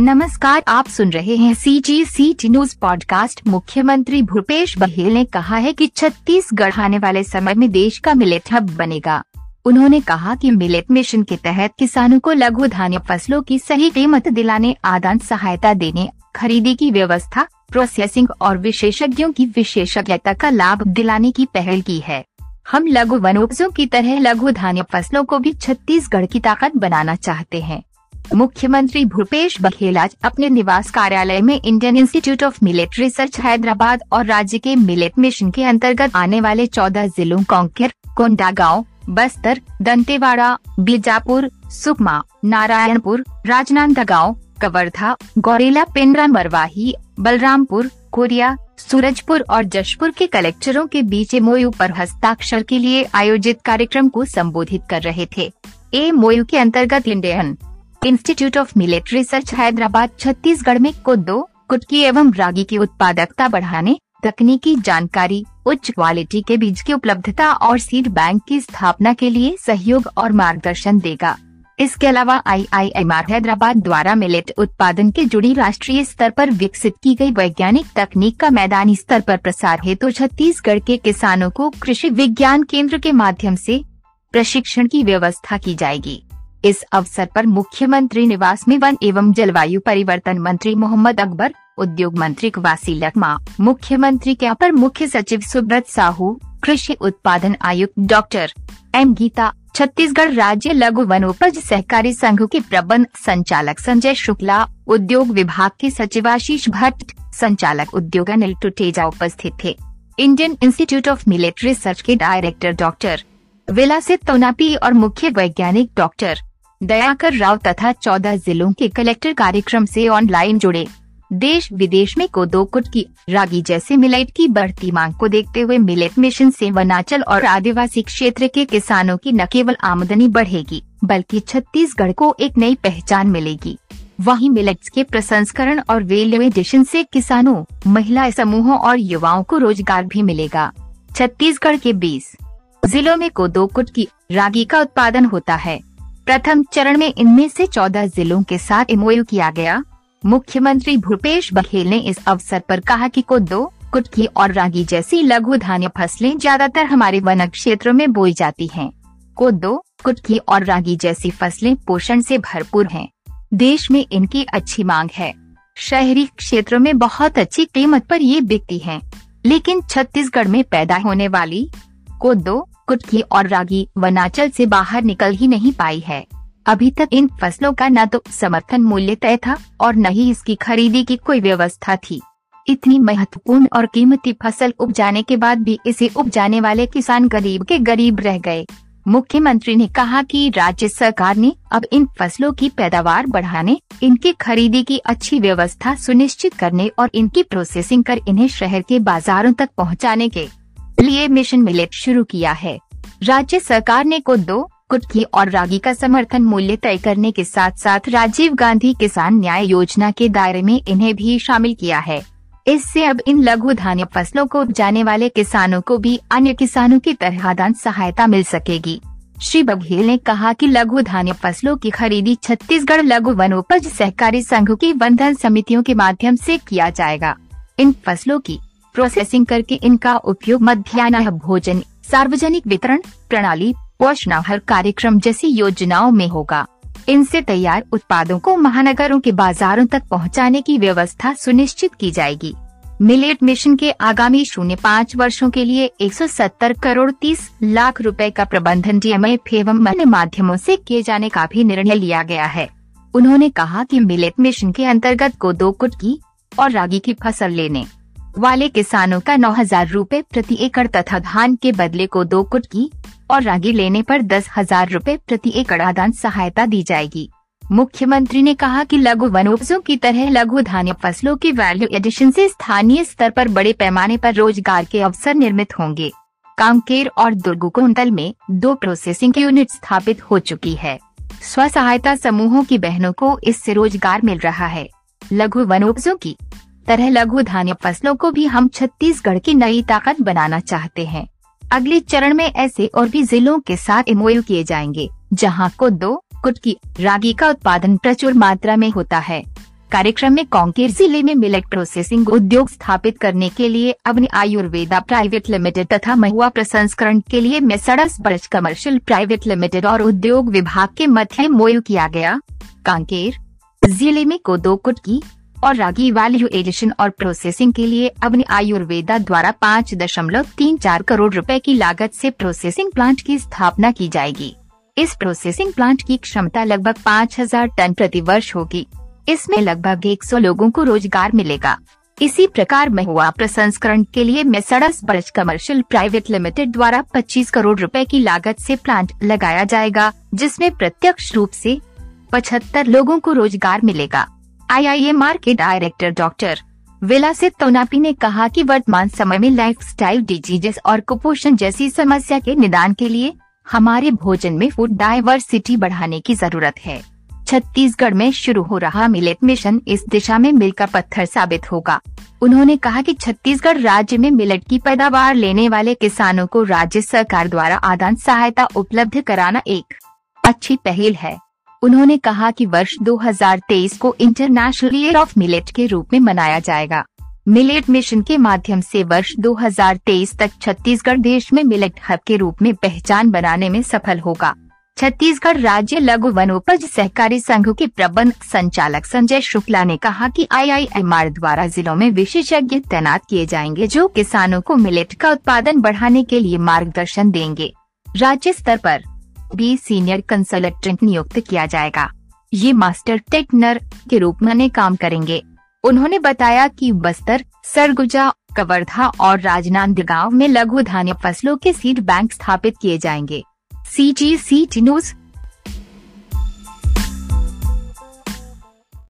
नमस्कार, आप सुन रहे हैं C G C T news podcast मुख्यमंत्री भूपेश बघेल ने कहा है कि छत्तीसगढ़ आने वाले समय में देश का मिलेट हब बनेगा। उन्होंने कहा कि मिलेट मिशन के तहत किसानों को लघु धान्य फ़सलों की सही कीमत दिलाने, आदान सहायता देने, खरीदी की व्यवस्था प्रोसेसिंग और विशेषज्ञों की विशेषज्ञता का लाभ दिलाने की पहल की है। हम लघु वनोपजों की तरह लघु धान्य फ़सलों को भी छत्तीसगढ़ की ताकत बनाना चाहते हैं। मुख्यमंत्री भूपेश बघेल आज अपने निवास कार्यालय में Indian Institute of Millet Research Hyderabad और राज्य के मिलेट मिशन के अंतर्गत आने वाले चौदह जिलों कोंकेर कोंडागांव, बस्तर, दंतेवाड़ा, बीजापुर, सुकमा, नारायणपुर, राजनांदगांव, कवर्धा, गौरेला पिंडरा मरवाही, बलरामपुर, कोरिया, सूरजपुर और जशपुर के कलेक्टरों के बीच एमओयू पर हस्ताक्षर के लिए आयोजित कार्यक्रम को संबोधित कर रहे थे। एमओयू के अंतर्गत Indian Institute of Millet Research Hyderabad Chhattisgarh में कोदो कुटकी एवं रागी की उत्पादकता बढ़ाने, तकनीकी जानकारी, उच्च क्वालिटी के बीज की उपलब्धता और सीड बैंक की स्थापना के लिए सहयोग और मार्गदर्शन देगा। इसके अलावा I I M R Hyderabad द्वारा मिलेट उत्पादन के जुड़ी राष्ट्रीय स्तर पर विकसित की गई वैज्ञानिक तकनीक का मैदानी स्तर पर प्रसार हेतु तो छत्तीसगढ़ के किसानों को कृषि विज्ञान केंद्र के माध्यम से प्रशिक्षण की व्यवस्था की जाएगी। इस अवसर पर मुख्यमंत्री निवास में वन एवं जलवायु परिवर्तन मंत्री मोहम्मद अकबर, उद्योग मंत्री कवासी लखमा, मुख्यमंत्री के अपर मुख्य सचिव सुब्रत साहू, कृषि उत्पादन आयुक्त डॉक्टर एम गीता, छत्तीसगढ़ राज्य लघु वनोपज सहकारी संघ के प्रबंध संचालक संजय शुक्ला, उद्योग विभाग के सचिव आशीष भट्ट, संचालक उद्योग अनिल टुटेजा उपस्थित थे। Indian Institute of Military Research के डायरेक्टर डॉक्टर विलासित तोनापी और मुख्य वैज्ञानिक डॉक्टर दयाकर राव तथा चौदह जिलों के कलेक्टर कार्यक्रम से ऑनलाइन जुड़े। देश विदेश में कोदो की रागी जैसे मिलेट की बढ़ती मांग को देखते हुए मिलेट मिशन से वनाचल और आदिवासी क्षेत्र के किसानों की न केवल आमदनी बढ़ेगी, बल्कि छत्तीसगढ़ को एक नई पहचान मिलेगी। वहीं मिलेट्स के प्रसंस्करण और वेल्यू एडिशन से किसानों, महिला समूहों और युवाओं को रोज़गार भी मिलेगा। छत्तीसगढ़ के 20 जिलों में कोदो की रागी का उत्पादन होता है। प्रथम चरण में इनमें से चौदह जिलों के साथ एमओयू किया गया मुख्यमंत्री भूपेश बघेल ने इस अवसर पर कहा कि कोदो कुटकी और रागी जैसी लघु धान्य फ़सलें ज़्यादातर हमारे वन क्षेत्रों में बोई जाती हैं। कोदो कुटकी और रागी जैसी फ़सलें पोषण से भरपूर हैं। देश में इनकी अच्छी मांग है शहरी क्षेत्रों में बहुत अच्छी कीमत पर ये बिकती हैं, लेकिन छत्तीसगढ़ में पैदा होने वाली कोदो कुटकी और रागी वनाचल से बाहर निकल ही नहीं पाई है। अभी तक इन फ़सलों का न तो समर्थन मूल्य तय था और न ही इसकी खरीदी की कोई व्यवस्था थी। इतनी महत्वपूर्ण और कीमती फ़सल उपजाने के बाद भी इसे उपजाने वाले किसान गरीब के गरीब रह गए। मुख्यमंत्री ने कहा कि राज्य सरकार ने अब इन फ़सलों की पैदावार बढ़ाने, इनकी खरीदी की अच्छी व्यवस्था सुनिश्चित करने और इनकी प्रोसेसिंग कर इन्हें शहर के बाजारों तक पहुँचाने के लिए मिशन मिलेट शुरू किया है। राज्य सरकार ने कोदो कुटकी और रागी का समर्थन मूल्य तय करने के साथ साथ राजीव गांधी किसान न्याय योजना के दायरे में इन्हें भी शामिल किया है। इससे अब इन लघु धान्य फ़सलों को उपजाने वाले किसानों को भी अन्य किसानों की तरह दान सहायता मिल सकेगी। श्री बघेल ने कहा कि लघु धान्य फ़सलों की खरीदी छत्तीसगढ़ लघु वनोपज सहकारी संघ की बंधन समितियों के माध्यम से किया जाएगा। इन फ़सलों की प्रोसेसिंग करके इनका उपयोग मध्यान्ह भोजन, सार्वजनिक वितरण प्रणाली, पोषणाहार कार्यक्रम जैसी योजनाओं में होगा। इनसे तैयार उत्पादों को महानगरों के बाजारों तक पहुँचाने की व्यवस्था सुनिश्चित की जाएगी। मिलेट मिशन के आगामी शून्य पाँच वर्षो के लिए 170 करोड़ 30 लाख रुपए का प्रबंधन डीएमएफ एवं अन्य माध्यमों से किए जाने का भी निर्णय लिया गया है। उन्होंने कहा कि मिलेट मिशन के अंतर्गत को दो कुटकी और रागी की फ़सल लेने वाले किसानों का नौ हज़ार रूपए प्रति एकड़ तथा धान के बदले को दो कुटकी और रागी लेने पर दस हज़ार रूपए प्रति एकड़ आदान सहायता दी जाएगी। मुख्यमंत्री ने कहा कि लघु वनोपजों की तरह लघु धान्य फ़सलों की वैल्यू एडिशन से स्थानीय स्तर पर बड़े पैमाने पर रोज़गार के अवसर निर्मित होंगे। कांकेर और दुर्गुकुंतल में दो प्रोसेसिंग यूनिट स्थापित हो चुकी है। स्व सहायता समूहों की बहनों को इससे रोज़गार मिल रहा है। लघु वनोपजों की तरह लघु धान्य फ़सलों को भी हम छत्तीसगढ़ की नई ताकत बनाना चाहते हैं। अगले चरण में ऐसे और भी जिलों के साथ एमओयू किए जाएँगे, जहाँ को दो कुटकी रागी का उत्पादन प्रचुर मात्रा में होता है। कार्यक्रम में कांकेर ज़िले में मिलेट प्रोसेसिंग उद्योग स्थापित करने के लिए अपनी आयुर्वेदा प्राइवेट लिमिटेड तथा महुआ प्रसंस्करण के लिए messrs Burj commercial private limited और उद्योग विभाग के मध्य मोल किया गया। कांकेर ज़िले में कोदो कुटकी और रागी वैल्यू एडिशन और प्रोसेसिंग के लिए अपनी आयुर्वेदा द्वारा पाँच दशमलव तीन चार करोड़ रुपए की लागत से प्रोसेसिंग प्लांट की स्थापना की जाएगी। इस प्रोसेसिंग प्लांट की क्षमता लगभग पाँच हज़ार टन प्रति वर्ष होगी। इसमें लगभग 100 लोगों को रोज़गार मिलेगा। इसी प्रकार महुआ प्रसंस्करण के लिए messrs Burj commercial private limited द्वारा 25 करोड़ रुपए की लागत से प्लांट लगाया जाएगा, जिसमें प्रत्यक्ष रूप से 75 लोगों को रोज़गार मिलेगा। आईआईएमआर के डायरेक्टर डॉक्टर विलासित तोनापी ने कहा कि वर्तमान समय में लाइफस्टाइल डिजीजेस और कुपोषण जैसी समस्या के निदान के लिए हमारे भोजन में फ़ूड डाइवर्सिटी बढ़ाने की ज़रूरत है। छत्तीसगढ़ में शुरू हो रहा मिलेट मिशन इस दिशा में मिल का पत्थर साबित होगा। उन्होंने कहा कि छत्तीसगढ़ राज्य में मिलेट की पैदावार लेने वाले किसानों को राज्य सरकार द्वारा आदान सहायता उपलब्ध कराना एक अच्छी पहल है। उन्होंने कहा कि वर्ष 2023 को इंटरनेशनल ईयर ऑफ़ मिलेट के रूप में मनाया जाएगा। मिलेट मिशन के माध्यम से वर्ष 2023 तक छत्तीसगढ़ देश में मिलेट हब के रूप में पहचान बनाने में सफल होगा। छत्तीसगढ़ राज्य लघु वनोपज सहकारी संघ के प्रबंध संचालक संजय शुक्ला ने कहा कि आईआईएमआर द्वारा जिलों में विशेषज्ञ तैनात किए जाएँगे जो किसानों को मिलेट का उत्पादन बढ़ाने के लिए मार्गदर्शन देंगे। राज्य स्तर पर बी सीनियर कंसल्टेंट नियुक्त किया जाएगा। ये मास्टर टेक्नर के रूप में काम करेंगे। उन्होंने बताया कि बस्तर, सरगुजा, कवर्धा और राजनांदगांव में लघु धान्य फ़सलों के सीड बैंक स्थापित किए जाएँगे। सी जी सी टी न्यूज़